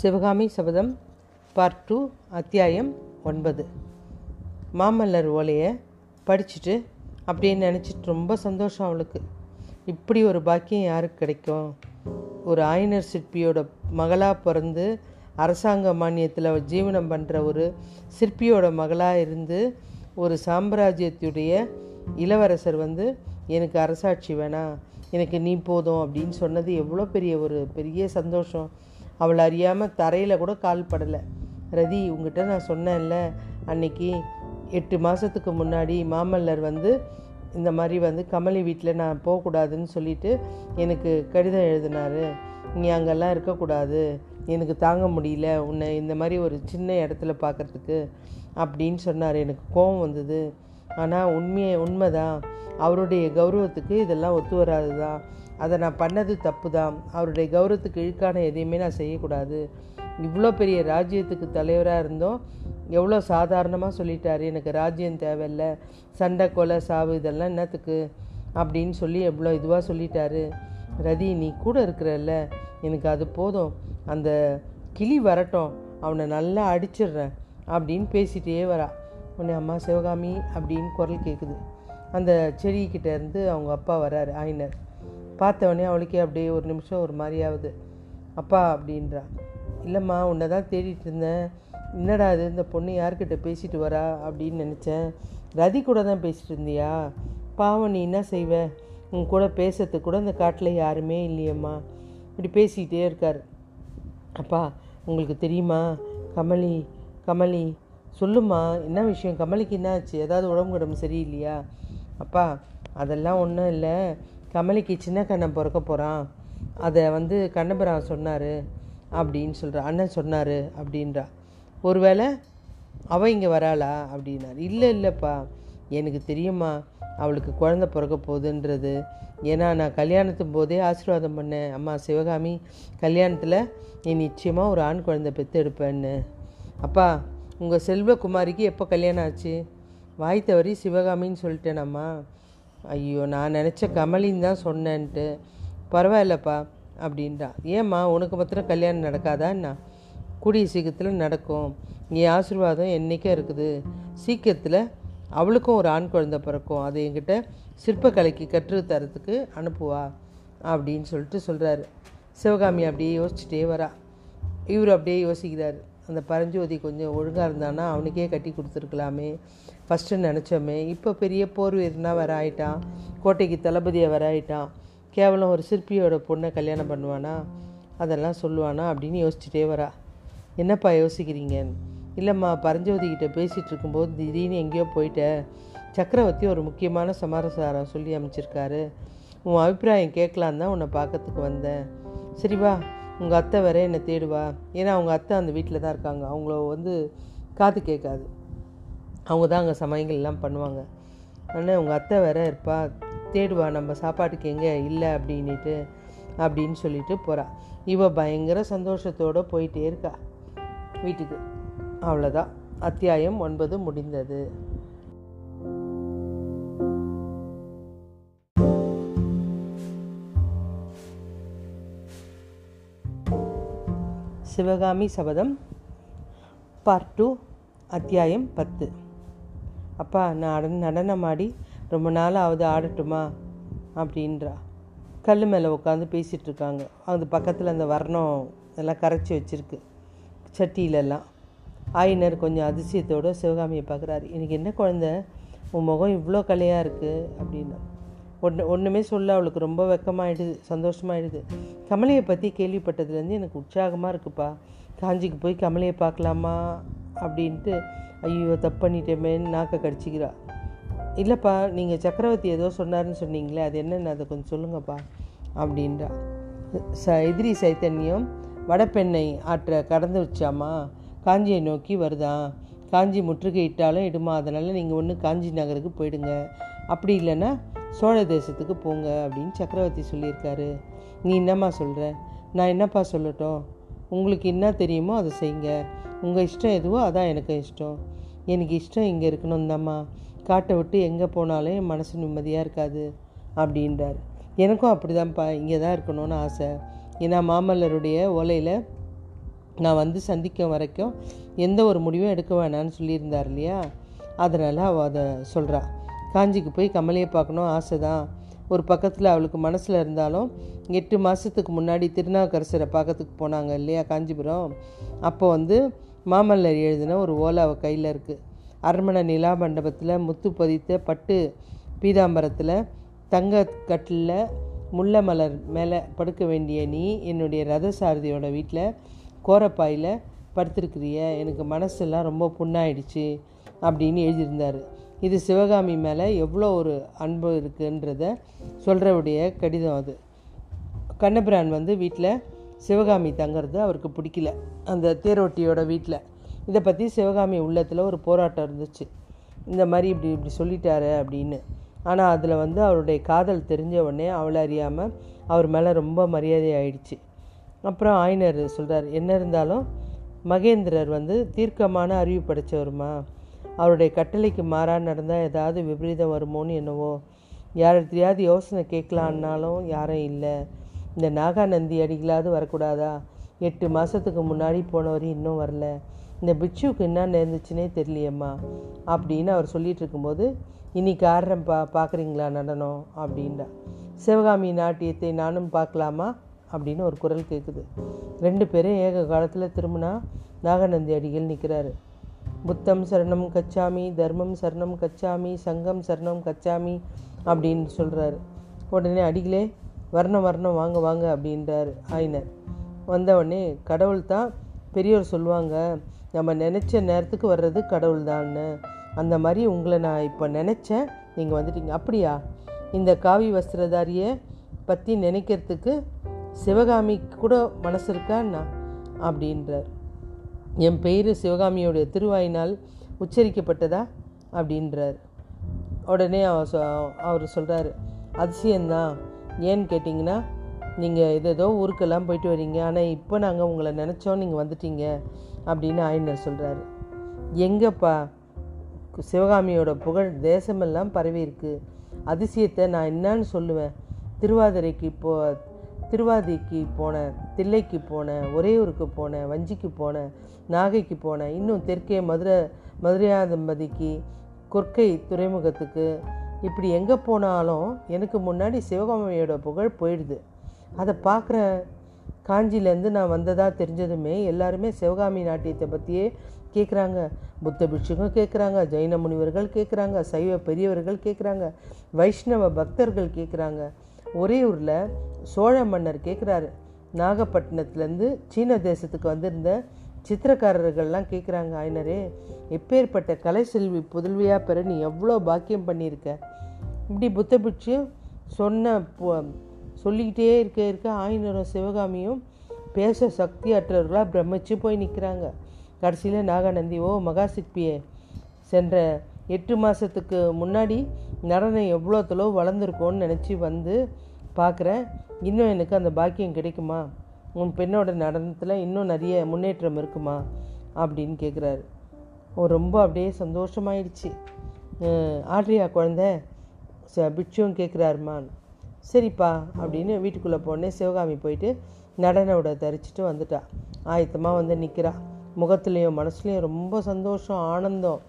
சிவகாமி சபதம் part two அத்தியாயம் ஒன்பது. மாமல்லர் ஓலையை படிச்சுட்டு அப்படின்னு நினச்சிட்டு ரொம்ப சந்தோஷம் அவளுக்கு. இப்படி ஒரு பாக்கியம் யாருக்கு கிடைக்கும்? ஒரு ஆயனர் சிற்பியோட மகளாக பிறந்து அரசாங்க மானியத்தில் ஜீவனம் பண்ணுற ஒரு சிற்பியோட மகளாக இருந்து ஒரு சாம்ராஜ்யத்துடைய இளவரசர் வந்து எனக்கு அரசாட்சி வேணாம். எனக்கு நீ போதும். அப்படின்னு சொன்னது எவ்வளோ பெரிய ஒரு பெரிய சந்தோஷம். அவள் அறியாமல் தரையில் கூட கால் படலை. ரதி உங்ககிட்ட நான் சொன்னேன்ல அன்னைக்கு எட்டு மாதத்துக்கு முன்னாடி மாமல்லர் வந்து இந்த மாதிரி வந்து கமலி வீட்டில் நான் போகக்கூடாதுன்னு சொல்லிட்டு எனக்கு கடிதம் எழுதினாரு. நீ அங்கெல்லாம் இருக்கக்கூடாது எனக்கு தாங்க முடியல. உன்னை இந்த மாதிரி ஒரு சின்ன இடத்துல பார்க்குறதுக்கு அப்படின்னு சொன்னார். எனக்கு கோபம் வந்தது. ஆனால் உண்மையை உண்மைதான். அவருடைய கௌரவத்துக்கு இதெல்லாம் ஒத்து வராது தான் அதை நான் பண்ணது தப்பு தான் அவருடைய கௌரவத்துக்கு இழுக்கான எதையுமே நான் செய்யக்கூடாது. இவ்வளோ பெரிய ராஜ்யத்துக்கு தலைவராக இருந்தோம். எவ்வளோ சாதாரணமாக சொல்லிட்டாரு. எனக்கு ராஜ்யம் தேவையில்ல. சண்டை கொலை சாவு இதெல்லாம் என்னத்துக்கு அப்படின்னு சொல்லி எவ்வளோ இதுவாக சொல்லிட்டாரு. ரதி நீ கூட இருக்கிறல்ல. எனக்கு அது போதும். அந்த கிளி வரட்டும். அவனை நல்லா அடிச்சிடுறேன் அப்படின்னு பேசிகிட்டே வரா. உன்னை அம்மா சிவகாமி அப்படின்னு குரல் கேட்குது அந்த செடிக்கிட்டேருந்து அவங்க அப்பா வராரு ஆயினர். பார்த்தவொடனே அவளுக்கே அப்படியே ஒரு நிமிஷம் ஒரு மாதிரியாவது அப்பா அப்படின்றா. இல்லைம்மா உன்னை தான் தேடிட்டு இருந்தேன். என்னடா இது? இந்த பொண்ணு யார்கிட்ட பேசிட்டு வரா? அப்படின்னு நினச்சேன். ரதி கூட தான் பேசிட்டு இருந்தியா? பாவம் நீ என்ன செய்வ? உன் கூட பேசுறதுக்கு கூட இந்த காட்டில் யாருமே இல்லையம்மா. இப்படி பேசிக்கிட்டே இருக்கார். அப்பா உங்களுக்கு தெரியுமா? கமலி கமலி சொல்லுமா என்ன விஷயம்? கமலிக்கு என்ன ஆச்சு? ஏதாவது உடம்பு உடம்பு சரியில்லையா? அப்பா அதெல்லாம் ஒன்றும் இல்லை. கமலிக்கு சின்ன கண்ணன் பிறக்க போகிறான் அதை வந்து கண்ணபுரம் சொன்னார். அப்படின்னு சொல்கிறா அண்ணன் சொன்னார் அப்படின்றா. ஒருவேளை அவள் இங்கே வராளா அப்படின்னார். இல்லை இல்லைப்பா. எனக்கு தெரியுமா அவளுக்கு குழந்த பிறக்க போகுதுன்றது. ஏன்னா நான் கல்யாணத்தும் போதே ஆசீர்வாதம் பண்ணேன். அம்மா சிவகாமி கல்யாணத்தில் நீ நிச்சயமாக ஒரு ஆண் குழந்தை பெற்று எடுப்பேன்னு அப்பா உங்கள் செல்வகுமாரிக்கு எப்போ கல்யாணம் ஆச்சு? வாய் தவறி சிவகாமின்னு சொல்லிட்டேனம்மா. ஐயோ நான் நினச்ச கமலின்னு தான் சொன்னேன்ட்டு. பரவாயில்லப்பா அப்படின்றா. ஏம்மா உனக்கு மாத்திரம் கல்யாணம் நடக்காதான்னா கூடிய சீக்கிரத்தில் நடக்கும். நீ ஆசீர்வாதம் என்றைக்கே இருக்குது. சீக்கிரத்தில் அவளுக்கும் ஒரு ஆண் குழந்தை பிறக்கும். அதை என்கிட்ட சிற்பக்கலைக்கு கற்று தரத்துக்கு அனுப்புவா அப்படின்னு சொல்லிட்டு சொல்கிறாரு சிவகாமி அப்படியே யோசிச்சுட்டே வரா. இவர் அப்படியே யோசிக்கிறார். அந்த பரஞ்சோதி கொஞ்சம் ஒழுங்காக இருந்தானா? அவனுக்கே கட்டி கொடுத்துருக்கலாமே. ஃபஸ்ட்டு நினச்சோமே. இப்போ பெரிய போர் வீரனாக வர ஆயிட்டான் கோட்டைக்கு தளபதியாக வர ஆயிட்டான் கேவலம் ஒரு சிற்பியோட பொண்ணை கல்யாணம் பண்ணுவானா? அதெல்லாம் சொல்லுவானா அப்படின்னு யோசிச்சுட்டே வரா. என்னப்பா யோசிக்கிறீங்க இல்லைம்மா பரஞ்சோதிக்கிட்ட பேசிகிட்டு இருக்கும்போது திடீர்னு எங்கேயோ போயிட்ட. சக்கரவர்த்தி ஒரு முக்கியமான சமாரசாரம் சொல்லி அமைச்சிருக்காரு. உன் அபிப்பிராயம் கேட்கலான் தான் உன்னை பார்க்கறதுக்கு வந்தேன். சரி வா. உங்கள் அத்தை வேற என்னை தேடுவா? ஏன்னா அவங்க அத்தை அந்த வீட்டில் தான் இருக்காங்க. அவங்கள வந்து காது கேட்காது. அவங்க தான் அங்கே சமயங்கள்லாம் பண்ணுவாங்க. ஆனால் உங்கள் அத்தை வேற இருப்பா. தேடுவா நம்ம சாப்பாட்டுக்கு எங்கே? இல்லை அப்படின்ட்டு அப்படின்னு சொல்லிட்டு போகிறா இவ பயங்கர சந்தோஷத்தோடு போயிட்டே இருக்கா. வீட்டுக்கு. அவ்வளோதான் அத்தியாயம் ஒன்பது முடிந்தது. சிவகாமி சபதம் பார்ட் டூ அத்தியாயம் பத்து. அப்பா நான் அட நடனம் ஆடி ரொம்ப நாளாவது ஆடட்டுமா? அப்படின்றா. கல் மேலே உட்காந்து பேசிகிட்ருக்காங்க அது பக்கத்தில் அந்த வர்ணம் எல்லாம் கரைச்சி வச்சுருக்கு. சட்டியிலெல்லாம். ஆயினர் கொஞ்சம் அதிசயத்தோடு சிவகாமியை பார்க்குறாரு எனக்கு என்ன குழந்த? உன் முகம் இவ்வளோ கலையாக இருக்குது அப்படின்னா. ஒன்று ஒன்றுமே சொல்ல அவளுக்கு ரொம்ப வெக்கமாயிடுது சந்தோஷமாயிடுது. கமலையை பற்றி கேள்விப்பட்டதுலேருந்து எனக்கு உற்சாகமாக இருக்குப்பா. காஞ்சிக்கு போய் கமலையை பார்க்கலாமா அப்படின்ட்டு ஐயோ தப்பு பண்ணிட்டேமேன்னு நாக்கை கடிச்சிக்கிறா. இல்லைப்பா நீங்கள் சக்கரவர்த்தி ஏதோ சொன்னார்னு சொன்னீங்களே அது என்னென்னு அதை கொஞ்சம் சொல்லுங்கப்பா அப்படின்றா. ச எதிரி சைத்தன்யம் வடப்பெண்ணை ஆற்ற கடந்து வச்சாமா? காஞ்சியை நோக்கி வருதான் காஞ்சி முற்றுகையிட்டாலும் இடுமா அதனால் நீங்கள் ஒன்று காஞ்சி நகருக்கு போயிடுங்க. அப்படி இல்லைன்னா சோழ தேசத்துக்கு போங்க அப்படின்னு சக்கரவர்த்தி சொல்லியிருக்காரு. நீ என்னம்மா சொல்கிற நான் என்னப்பா சொல்லட்டும்? உங்களுக்கு என்ன தெரியுமோ அதை செய்யுங்க. உங்கள் இஷ்டம் எதுவோ அதான் எனக்கு இஷ்டம். எனக்கு இஷ்டம் இங்கே இருக்கணும் தாம்மா. காட்டை விட்டு எங்கே போனாலும் என் மனசு நிம்மதியாக இருக்காது அப்படின்றார். எனக்கும் அப்படி தான்ப்பா இங்கே தான் இருக்கணும்னு ஆசை. ஏன்னா மாமல்லருடைய ஓலையில் நான் வந்து சந்திக்கும் வரைக்கும் எந்த ஒரு முடிவும் எடுக்க வேணான்னு சொல்லியிருந்தார் இல்லையா? அதனால் அவள் அதை சொல்கிறாள் காஞ்சிக்கு போய் கமலையை பார்க்கணும் ஆசை தான் ஒரு பக்கத்தில் அவளுக்கு மனசில் இருந்தாலும் எட்டு மாதத்துக்கு முன்னாடி திருநாவுக்கரசரை பார்க்கறதுக்கு போனாங்க இல்லையா காஞ்சிபுரம்? அப்போ வந்து மாமல்லர் எழுதின ஒரு ஓலாவை கையில் இருக்குது அரண்மனை நிலா மண்டபத்தில் முத்து பதித்த பட்டு பீதாம்பரத்தில் தங்க கட்டில் முல்லை மலர் மேலே படுக்க வேண்டிய நீ என்னுடைய ரத சாரதியோட வீட்டில் கோரப்பாயில் படுத்திருக்கிறிய எனக்கு மனசெல்லாம் ரொம்ப புண்ணாயிடுச்சு அப்படின்னு எழுதியிருந்தார். இது சிவகாமி மேலே எவ்வளோ ஒரு அன்பு இருக்குன்றத சொல்கிறவுடைய கடிதம் அது. கண்ணபிரான் வந்து வீட்டில் சிவகாமி தங்கிறது அவருக்கு பிடிக்கல. அந்த தேரோட்டியோட வீட்டில் இதை பற்றி சிவகாமி உள்ளத்தில் ஒரு போராட்டம் இருந்துச்சு. இந்த மாதிரி இப்படி இப்படி சொல்லிட்டாரு அப்படின்னு. ஆனால் அதில் வந்து அவருடைய காதல் தெரிஞ்ச உடனே அவளை அறியாமல் அவர் மேலே ரொம்ப மரியாதை ஆயிடுச்சு. அப்புறம் ஆயினர் சொல்கிறார் என்ன இருந்தாலும் மகேந்திரர் வந்து தீர்க்கமான அறிவு படைச்சவருமா? அவருடைய கட்டளைக்கு மாறாக நடந்தால் ஏதாவது விபரீதம் வருமோன்னு என்னவோ. யார்கிட்டயாவது யோசனை கேட்கலான்னாலும் யாரும் இல்லை. இந்த நாகாநந்தி அடிகளாவது வரக்கூடாதா? எட்டு மாதத்துக்கு முன்னாடி போனவர் இன்னும் வரல. இந்த பிட்சுவுக்கு என்ன நேர்ந்துச்சுனே தெரியலையம்மா. அப்படின்னு அவர் சொல்லிகிட்டு இருக்கும்போது இன்னைக்கு ஆடுறேன் பா பார்க்குறீங்களா நடனம்? அப்படின்றா. சிவகாமி நாட்டியத்தை நானும் பார்க்கலாமா அப்படின்னு ஒரு குரல் கேட்குது ரெண்டு பேரும் ஏக காலத்தில் திரும்பினா நாகநந்தி அடிகள் நிற்கிறாரு புத்தம் சரணம் கச்சாமி தர்மம் சரணம் கச்சாமி சங்கம் சரணம் கச்சாமி அப்படின்னு சொல்கிறாரு உடனே அடிகளே வர்ணம் வர்ணம் வாங்க வாங்க அப்படின்றார் ஆயினர். வந்தவொடனே கடவுள் தான் பெரியோர் சொல்லுவாங்க நம்ம நினச்ச நேரத்துக்கு வர்றது கடவுள் தான்னு. அந்த மாதிரி உங்களை நான் இப்போ நினச்சேன் நீங்கள் வந்துட்டீங்க. அப்படியா? இந்த காவி வஸ்திரதாரியை பற்றி நினைக்கிறதுக்கு சிவகாமிக்கு கூட மனசு இருக்கான்னா அப்படின்றார். என் பெயர் சிவகாமியோடைய திருவாயினால் உச்சரிக்கப்பட்டதா? அப்படின்றார். உடனே அவர் சொ அவர் சொல்கிறாரு அதிசயம்தான். ஏன்னு கேட்டிங்கன்னா நீங்கள் ஏதேதோ ஊருக்கெல்லாம் போயிட்டு வரீங்க. ஆனால் இப்போ நாங்கள் உங்களை நினச்சோம் நீங்கள் வந்துட்டீங்க. அப்படின்னு ஆயினர் சொல்கிறாரு எங்கப்பா? சிவகாமியோட புகழ் தேசமெல்லாம் பரவி இருக்குது அதிசயத்தை நான் என்னன்னு சொல்லுவேன். திருவாதிரைக்கு இப்போது திருவாதிக்கு போனேன் தில்லைக்கு போனேன் ஒரேயூருக்கு போனேன் வஞ்சிக்கு போனேன் நாகைக்கு போனேன் இன்னும் தெற்கே மதுரை மதுரையாதம்பதிக்கு கொற்கை துறைமுகத்துக்கு இப்படி எங்கே போனாலும் எனக்கு முன்னாடி சிவகாமியோட புகழ் போயிடுது. அதை பார்க்குற காஞ்சிலேருந்து நான் வந்ததாக தெரிஞ்சதுமே எல்லாருமே சிவகாமி நாட்டியத்தை பற்றியே கேட்குறாங்க புத்த பிட்சுக்கும் கேட்குறாங்க ஜெயின முனிவர்கள் கேட்குறாங்க சைவ பெரியவர்கள் கேட்குறாங்க வைஷ்ணவ பக்தர்கள் கேட்குறாங்க ஒரே ஊரில் சோழ மன்னர் கேட்குறாரு நாகப்பட்டினத்துலேருந்து சீன தேசத்துக்கு வந்திருந்த சித்திரக்காரர்கள்லாம் கேட்குறாங்க ஆயினரே எப்பேற்பட்ட கலை செல்வி புதல்வியாக பெற நீ எவ்வளோ பாக்கியம் பண்ணியிருக்க? இப்படி புத்த பிட்சு சொன்ன சொல்லிக்கிட்டே இருக்க இருக்க ஆயினரும் சிவகாமியும் பேச சக்தி அற்றவர்களாக பிரமிச்சு போய் நிற்கிறாங்க கடைசியில் நாகாநந்தி ஓ மகா சிற்பியே சென்ற எட்டு மாதத்துக்கு முன்னாடி நடனம் எவ்வளோ வளர்ந்துருக்கோன்னு நினச்சி வந்து பார்க்குறேன். இன்னும் எனக்கு அந்த பாக்கியம் கிடைக்குமா? உன் பெண்ணோட நடனத்தில் இன்னும் நிறைய முன்னேற்றம் இருக்குமா? அப்படின்னு கேட்குறாரு ரொம்ப அப்படியே சந்தோஷமாயிடுச்சு. ஆட்ரியா குழந்த ச பிட்சும் கேட்குறாருமான் சரிப்பா அப்படின்னு வீட்டுக்குள்ளே போனே சிவகாமி போயிட்டு நடன உடை தரிச்சிட்டு வந்துட்டா. ஆயத்தமாக வந்து நிற்கிறா முகத்துலேயும் மனசுலேயும் ரொம்ப சந்தோஷம் ஆனந்தம்.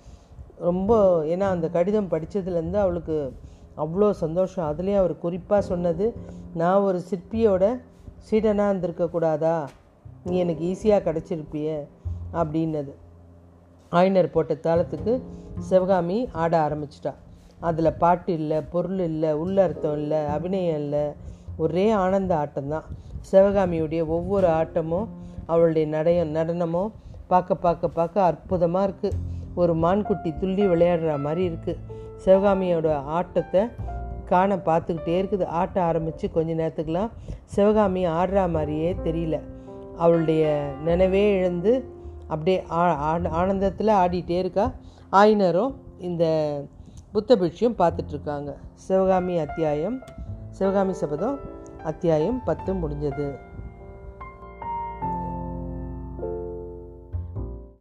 ரொம்ப ஏன்னா அந்த கடிதம் படித்ததுலேருந்து அவளுக்கு அவ்வளோ சந்தோஷம். அதுலேயும் அவர் குறிப்பாக சொன்னது நான் ஒரு சிற்பியோட சீடனாக இருந்திருக்கக்கூடாதா நீ எனக்கு ஈஸியாக கிடச்சிருப்பிய அப்படின்னது. ஆயினர் போட்ட தாளத்துக்கு சிவகாமி ஆட ஆரம்பிச்சிட்டா. அதில் பாட்டு இல்லை பொருள் இல்லை உள்ளர்த்தம் இல்லை அபிநயம் இல்லை ஒரே ஆனந்த ஆட்டம்தான். சிவகாமியுடைய ஒவ்வொரு ஆட்டமும் அவளுடைய நடைய நடனமும் பார்க்க பார்க்க பார்க்க அற்புதமாக இருக்குது ஒரு மான்குட்டி துள்ளி விளையாடுற மாதிரி இருக்குது சிவகாமியோட ஆட்டத்தை காண பார்த்துக்கிட்டே இருக்குது. ஆட்ட ஆரம்பித்து கொஞ்ச நேரத்துக்கெலாம் சிவகாமி ஆடுற மாதிரியே தெரியல. அவளுடைய நினைவே இழந்து அப்படியே ஆனந்தத்தில் ஆடிட்டே இருக்கா. ஆயினரும் இந்த புத்த பிட்சியும் பார்த்துட்ருக்காங்க சிவகாமி அத்தியாயம் சிவகாமி சபதம் அத்தியாயம் பத்து முடிஞ்சது.